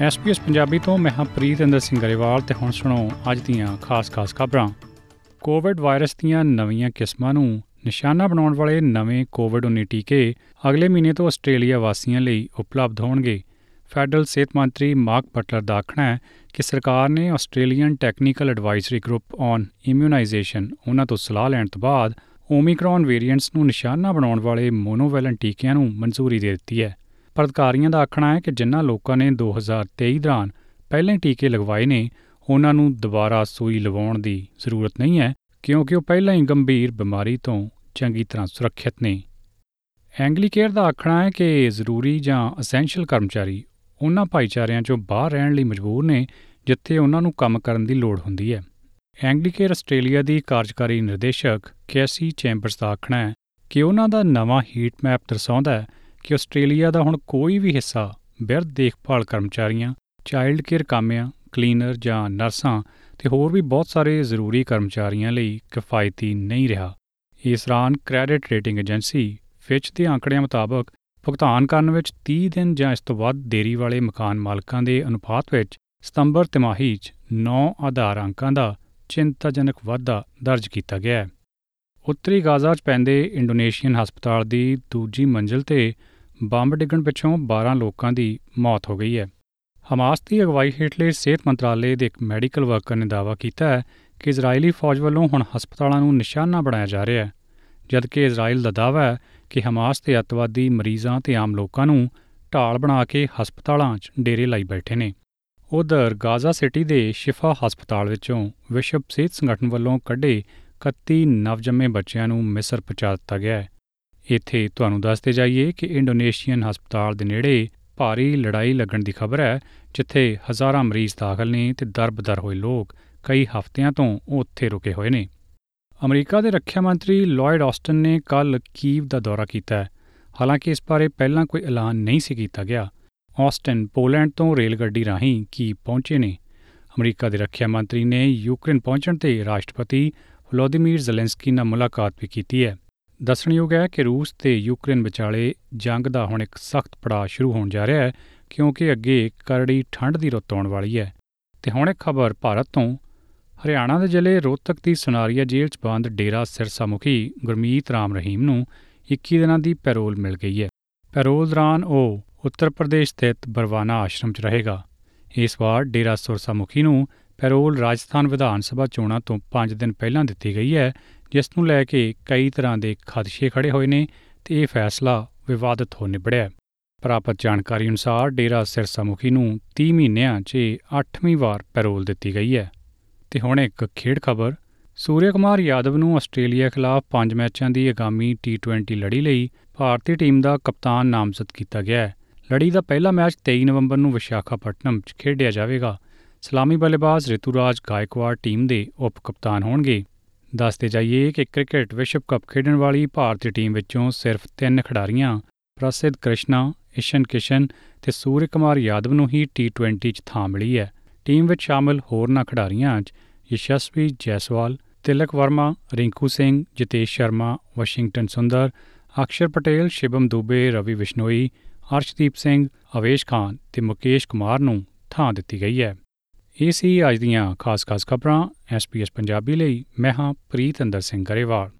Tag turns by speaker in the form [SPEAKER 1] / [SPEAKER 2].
[SPEAKER 1] SPS Punjabi ਤੋਂ ਮੈਂ ਹਾਂ ਪ੍ਰੀਤ ਇੰਦਰ ਸਿੰਘ ਗਰੇਵਾਲ ਤੇ ਹੁਣ ਸੁਣੋ ਅੱਜ ਦੀਆਂ ਖਾਸ-ਖਾਸ ਖਬਰਾਂ। ਕੋਵਿਡ ਵਾਇਰਸ ਦੀਆਂ ਨਵੀਆਂ ਕਿਸਮਾਂ ਨੂੰ ਨਿਸ਼ਾਨਾ ਬਣਾਉਣ ਵਾਲੇ ਨਵੇਂ ਕੋਵਿਡ-19 ਟੀਕੇ ਅਗਲੇ ਮਹੀਨੇ ਤੋਂ ਆਸਟ੍ਰੇਲੀਆ ਵਾਸੀਆਂ ਲਈ ਉਪਲਬਧ ਹੋਣਗੇ। ਫੈਡਰਲ ਸਿਹਤ ਮੰਤਰੀ ਮਾਰਕ ਬਟਲਰ ਦਾ ਆਖਣਾ ਹੈ ਕਿ ਸਰਕਾਰ ਨੇ Australian technical advisory group on immunisation ਉਹਨਾਂ ਤੋਂ ਸਲਾਹ ਲੈਣ ਤੋਂ ਬਾਅਦ ਓਮਿਕਰੋਨ ਵੇਰੀਐਂਟਸ ਨੂੰ ਨਿਸ਼ਾਨਾ ਬਣਾਉਣ ਵਾਲੇ ਮੋਨੋਵੈਲੈਂਟ ਟੀਕਿਆਂ ਨੂੰ ਮਨਜ਼ੂਰੀ ਦੇ ਦਿੱਤੀ ਹੈ। ਪਰ ਅਧਿਕਾਰੀਆਂ ਦਾ ਆਖਣਾ ਹੈ ਕਿ ਜਿਨ੍ਹਾਂ ਲੋਕਾਂ ਨੇ 2023 ਦੌਰਾਨ ਪਹਿਲੇ ਟੀਕੇ ਲਗਵਾਏ ਨੇ, ਉਹਨਾਂ ਨੂੰ ਦੁਬਾਰਾ ਸੂਈ ਲਵਾਉਣ ਦੀ ਜ਼ਰੂਰਤ ਨਹੀਂ ਹੈ, ਕਿਉਂਕਿ ਉਹ ਪਹਿਲਾਂ ਹੀ ਗੰਭੀਰ ਬਿਮਾਰੀ ਤੋਂ ਚੰਗੀ ਤਰ੍ਹਾਂ ਸੁਰੱਖਿਅਤ ਨੇ। ਐਂਗਲੀਕੇਅਰ ਦਾ ਆਖਣਾ ਹੈ ਕਿ ਜ਼ਰੂਰੀ ਜਾਂ ਅਸੈਂਸ਼ੀਅਲ ਕਰਮਚਾਰੀ ਉਹਨਾਂ ਭਾਈਚਾਰਿਆਂ 'ਚੋਂ ਬਾਹਰ ਰਹਿਣ ਲਈ ਮਜਬੂਰ ਨੇ, ਜਿੱਥੇ ਉਹਨਾਂ ਨੂੰ ਕੰਮ ਕਰਨ ਦੀ ਲੋੜ ਹੁੰਦੀ ਹੈ। ਐਂਗਲੀਕੇਅਰ ਆਸਟ੍ਰੇਲੀਆ ਦੀ ਕਾਰਜਕਾਰੀ ਨਿਰਦੇਸ਼ਕ ਕੈਸੀ ਚੈਂਬਰਸ ਦਾ ਆਖਣਾ ਹੈ ਕਿ ਉਹਨਾਂ ਦਾ ਨਵਾਂ ਹੀਟ ਮੈਪ ਦਰਸਾਉਂਦਾ ਹੈ ਕਿ ਆਸਟ੍ਰੇਲੀਆ ਦਾ ਹੁਣ ਕੋਈ ਵੀ ਹਿੱਸਾ ਬਿਰਧ ਦੇਖਭਾਲ ਕਰਮਚਾਰੀਆਂ, ਚਾਈਲਡ ਕੇਅਰ ਕਾਮਿਆਂ, ਕਲੀਨਰ ਜਾਂ ਨਰਸਾਂ ਤੇ ਹੋਰ ਵੀ ਬਹੁਤ ਸਾਰੇ ਜ਼ਰੂਰੀ ਕਰਮਚਾਰੀਆਂ ਲਈ ਕਿਫਾਇਤੀ ਨਹੀਂ ਰਿਹਾ। ਇਸ ਦੌਰਾਨ ਕ੍ਰੈਡਿਟ ਰੇਟਿੰਗ ਏਜੰਸੀ ਫਿਚ ਦੇ ਅੰਕੜਿਆਂ ਮੁਤਾਬਕ ਭੁਗਤਾਨ ਕਰਨ ਵਿੱਚ 30 ਦਿਨ ਜਾਂ ਇਸ ਤੋਂ ਵੱਧ ਦੇਰੀ ਵਾਲੇ ਮਕਾਨ ਮਾਲਕਾਂ ਦੇ ਅਨੁਪਾਤ ਵਿੱਚ ਸਤੰਬਰ ਤਿਮਾਹੀ 'ਚ 9 ਆਧਾਰ ਅੰਕਾਂ ਦਾ ਚਿੰਤਾਜਨਕ ਵਾਧਾ ਦਰਜ ਕੀਤਾ ਗਿਆ ਹੈ। ਉੱਤਰੀ ਗਾਜ਼ਾ 'ਚ ਪੈਂਦੇ ਇੰਡੋਨੇਸ਼ੀਅਨ ਹਸਪਤਾਲ ਦੀ ਦੂਜੀ ਮੰਜ਼ਲ ਤੇ ਬੰਬ ਡਿੱਗਣ ਪਿੱਛੋਂ 12 ਲੋਕਾਂ ਦੀ ਮੌਤ ਹੋ ਗਈ ਹੈ। ਹਮਾਸ ਦੀ ਅਗਵਾਈ ਹੇਠਲੇ ਸਿਹਤ ਮੰਤਰਾਲੇ ਦੇ ਇੱਕ ਮੈਡੀਕਲ ਵਰਕਰ ਨੇ ਦਾਅਵਾ ਕੀਤਾ ਹੈ ਕਿ ਇਜ਼ਰਾਈਲੀ ਫੌਜ ਵੱਲੋਂ ਹੁਣ ਹਸਪਤਾਲਾਂ ਨੂੰ ਨਿਸ਼ਾਨਾ ਬਣਾਇਆ ਜਾ ਰਿਹਾ ਹੈ, ਜਦਕਿ ਇਜ਼ਰਾਈਲ ਦਾ ਦਾਅਵਾ ਹੈ ਕਿ ਹਮਾਸ ਦੇ ਅੱਤਵਾਦੀ ਮਰੀਜ਼ਾਂ ਤੇ ਆਮ ਲੋਕਾਂ ਨੂੰ ਢਾਲ ਬਣਾ ਕੇ ਹਸਪਤਾਲਾਂ 'ਚ ਡੇਰੇ ਲਾਈ ਬੈਠੇ ਨੇ। ਉਧਰ ਗਾਜ਼ਾ ਸਿਟੀ ਦੇ ਸ਼ਿਫਾ ਹਸਪਤਾਲ ਵਿੱਚੋਂ ਵਿਸ਼ਵ ਸਿਹਤ ਸੰਗਠਨ ਵੱਲੋਂ ਕੱਢੇ 31 ਨਵਜੰਮੇ ਬੱਚਿਆਂ ਨੂੰ ਮਿਸਰ ਪਹੁੰਚਾ ਦਿੱਤਾ ਗਿਆ ਹੈ। ਇੱਥੇ ਤੁਹਾਨੂੰ ਦੱਸਦੇ ਜਾਈਏ ਕਿ ਇੰਡੋਨੇਸ਼ੀਅਨ ਹਸਪਤਾਲ ਦੇ ਨੇੜੇ ਭਾਰੀ ਲੜਾਈ ਲੱਗਣ ਦੀ ਖਬਰ ਹੈ, ਜਿੱਥੇ ਹਜ਼ਾਰਾਂ ਮਰੀਜ਼ ਦਾਖਲ ਨੇ ਤੇ ਦਰਬਦਰ ਹੋਏ ਲੋਕ ਕਈ ਹਫ਼ਤਿਆਂ ਤੋਂ ਉੱਥੇ ਰੁਕੇ ਹੋਏ ਨੇ। ਅਮਰੀਕਾ ਦੇ ਰੱਖਿਆ ਮੰਤਰੀ ਲਾਇਡ ਆਸਟਨ ਨੇ ਕੱਲ ਕੀਵ ਦਾ ਦੌਰਾ ਕੀਤਾ ਹਾਲਾਂਕਿ ਇਸ ਬਾਰੇ ਪਹਿਲਾਂ ਕੋਈ ਐਲਾਨ ਨਹੀਂ ਸੀ ਕੀਤਾ ਗਿਆ। ਆਸਟਨ ਪੋਲੈਂਡ ਤੋਂ ਰੇਲ ਗੱਡੀ ਰਾਹੀਂ ਕੀ ਪਹੁੰਚੇ ਨੇ। ਅਮਰੀਕਾ ਦੇ ਰੱਖਿਆ ਮੰਤਰੀ ਨੇ ਯੂਕਰੇਨ ਪਹੁੰਚਣ ਤੇ ਰਾਸ਼ਟਰਪਤੀ ਵਲੋਦੀਮੀਰ ਜ਼ੈਲੈਂਸਕੀ ਨਾਲ ਮੁਲਾਕਾਤ ਵੀ ਕੀਤੀ ਹੈ। ਦੱਸਣਯੋਗ ਹੈ ਕਿ ਰੂਸ ਤੇ ਯੂਕਰੇਨ ਵਿਚਾਲੇ ਜੰਗ ਦਾ ਹੁਣ ਇੱਕ ਸਖਤ ਪੜਾਅ ਸ਼ੁਰੂ ਹੋਣ ਜਾ ਰਿਹਾ ਹੈ, ਕਿਉਂਕਿ ਅੱਗੇ ਕਰੜੀ ਠੰਡ ਦੀ ਰੁੱਤ ਆਉਣ ਵਾਲੀ ਹੈ। ਤੇ ਹੁਣ ਇੱਕ ਖਬਰ ਭਾਰਤ ਤੋਂ। ਹਰਿਆਣਾ ਦੇ ਜ਼ਿਲ੍ਹੇ ਰੋਹਤਕ ਦੀ ਸੁਨਾਰੀਆ ਜੇਲ੍ਹ 'ਚ ਬੰਦ ਡੇਰਾ ਸਿਰਸਾ ਮੁਖੀ ਗੁਰਮੀਤ ਰਾਮ ਰਹੀਮ ਨੂੰ 21 ਦਿਨਾਂ ਦੀ ਪੈਰੋਲ ਮਿਲ ਗਈ ਹੈ। ਪੈਰੋਲ ਦੌਰਾਨ ਉਹ ਉੱਤਰ ਪ੍ਰਦੇਸ਼ ਸਥਿਤ ਬਰਵਾਨਾ ਆਸ਼ਰਮ 'ਚ ਰਹੇਗਾ। ਇਸ ਵਾਰ ਡੇਰਾ ਸਿਰਸਾ ਮੁਖੀ ਨੂੰ ਪੈਰੋਲ ਰਾਜਸਥਾਨ ਵਿਧਾਨ ਸਭਾ ਚੋਣਾਂ ਤੋਂ 5 ਦਿਨ ਪਹਿਲਾਂ ਦਿੱਤੀ ਗਈ ਹੈ ਜਿਸ ਨੂੰ ਲੈ ਕੇ ਕਈ ਤਰ੍ਹਾਂ ਦੇ ਖਦਸ਼ੇ ਖੜੇ ਹੋਏ ਨੇ ਤੇ ਇਹ ਫੈਸਲਾ ਵਿਵਾਦਤ ਹੋ ਨਿਬੜਿਆ ਪ੍ਰਾਪਤ ਜਾਣਕਾਰੀ ਅਨੁਸਾਰ ਡੇਰਾ ਸਿਰਸਾ ਮੁਖੀ ਨੂੰ 30 ਮਹੀਨਿਆਂ 'ਚ 8ਵੀਂ ਵਾਰ ਪੈਰੋਲ ਦਿੱਤੀ ਗਈ ਹੈ। ਤੇ ਹੁਣ ਇੱਕ ਖੇਡ ਖਬਰ ਸੂਰਿਆ ਕੁਮਾਰ ਯਾਦਵ ਨੂੰ ਆਸਟ੍ਰੇਲੀਆ ਖਿਲਾਫ 5 ਮੈਚਾਂ ਦੀ ਆਗਾਮੀ T20 ਲੜੀ ਲਈ ਭਾਰਤੀ ਟੀਮ ਦਾ ਕਪਤਾਨ ਨਾਮਜ਼ਦ ਕੀਤਾ ਗਿਆ ਹੈ। ਲੜੀ ਦਾ ਪਹਿਲਾ ਮੈਚ 23 ਨਵੰਬਰ ਨੂੰ ਵਿਸ਼ਾਖਾਪਟਨਮ 'ਚ ਖੇਡਿਆ ਜਾਵੇਗਾ। ਸਲਾਮੀ ਬੱਲੇਬਾਜ਼ ਰਿਤੂਰਾਜ ਗਾਇਕਵਾੜ ਟੀਮ ਦੇ ਉਪ ਕਪਤਾਨ ਹੋਣਗੇ। ਦੱਸਦੇ ਜਾਈਏ ਕਿ ਕ੍ਰਿਕਟ ਵਿਸ਼ਵ ਕੱਪ ਖੇਡਣ ਵਾਲੀ ਭਾਰਤੀ ਟੀਮ ਵਿੱਚੋਂ ਸਿਰਫ ਤਿੰਨ ਖਿਡਾਰੀਆਂ ਪ੍ਰਸਿੱਧ ਕ੍ਰਿਸ਼ਨਾ, ਇਸ਼ਨ ਕਿਸ਼ਨ ਤੇ ਸੂਰਿਆ ਕੁਮਾਰ ਯਾਦਵ ਨੂੰ ਹੀ T20 'ਚ ਥਾਂ ਮਿਲੀ ਹੈ। ਟੀਮ ਵਿੱਚ ਸ਼ਾਮਲ ਹੋਰਨਾਂ ਖਿਡਾਰੀਆਂ 'ਚ ਯਸ਼ਸਵੀ ਜੈਸਵਾਲ, ਤਿਲਕ ਵਰਮਾ, ਰਿੰਕੂ ਸਿੰਘ, ਜਿਤੇਸ਼ ਸ਼ਰਮਾ, ਵਾਸ਼ਿੰਗਟਨ ਸੁੰਦਰ, ਅਕਸ਼ਰ ਪਟੇਲ, ਸ਼ਿਵਮ ਦੁਬੇ, ਰਵੀ ਵਿਸ਼ਨੋਈ, ਅਰਸ਼ਦੀਪ ਸਿੰਘ, ਅਵੇਸ਼ ਖਾਨ ਤੇ ਮੁਕੇਸ਼ ਕੁਮਾਰ ਨੂੰ ਥਾਂ ਦਿੱਤੀ ਗਈ ਹੈ। ਇਹ ਸੀ ਅੱਜ ਦੀਆਂ ਖਾਸ-ਖਾਸ ਖਬਰਾਂ ਐਸਪੀਐਸ ਪੰਜਾਬੀ ਲਈ। ਮੈਂ ਹਾਂ ਪ੍ਰੀਤ ਅੰਦਰ ਸਿੰਘ ਗਰੇਵਾਲ।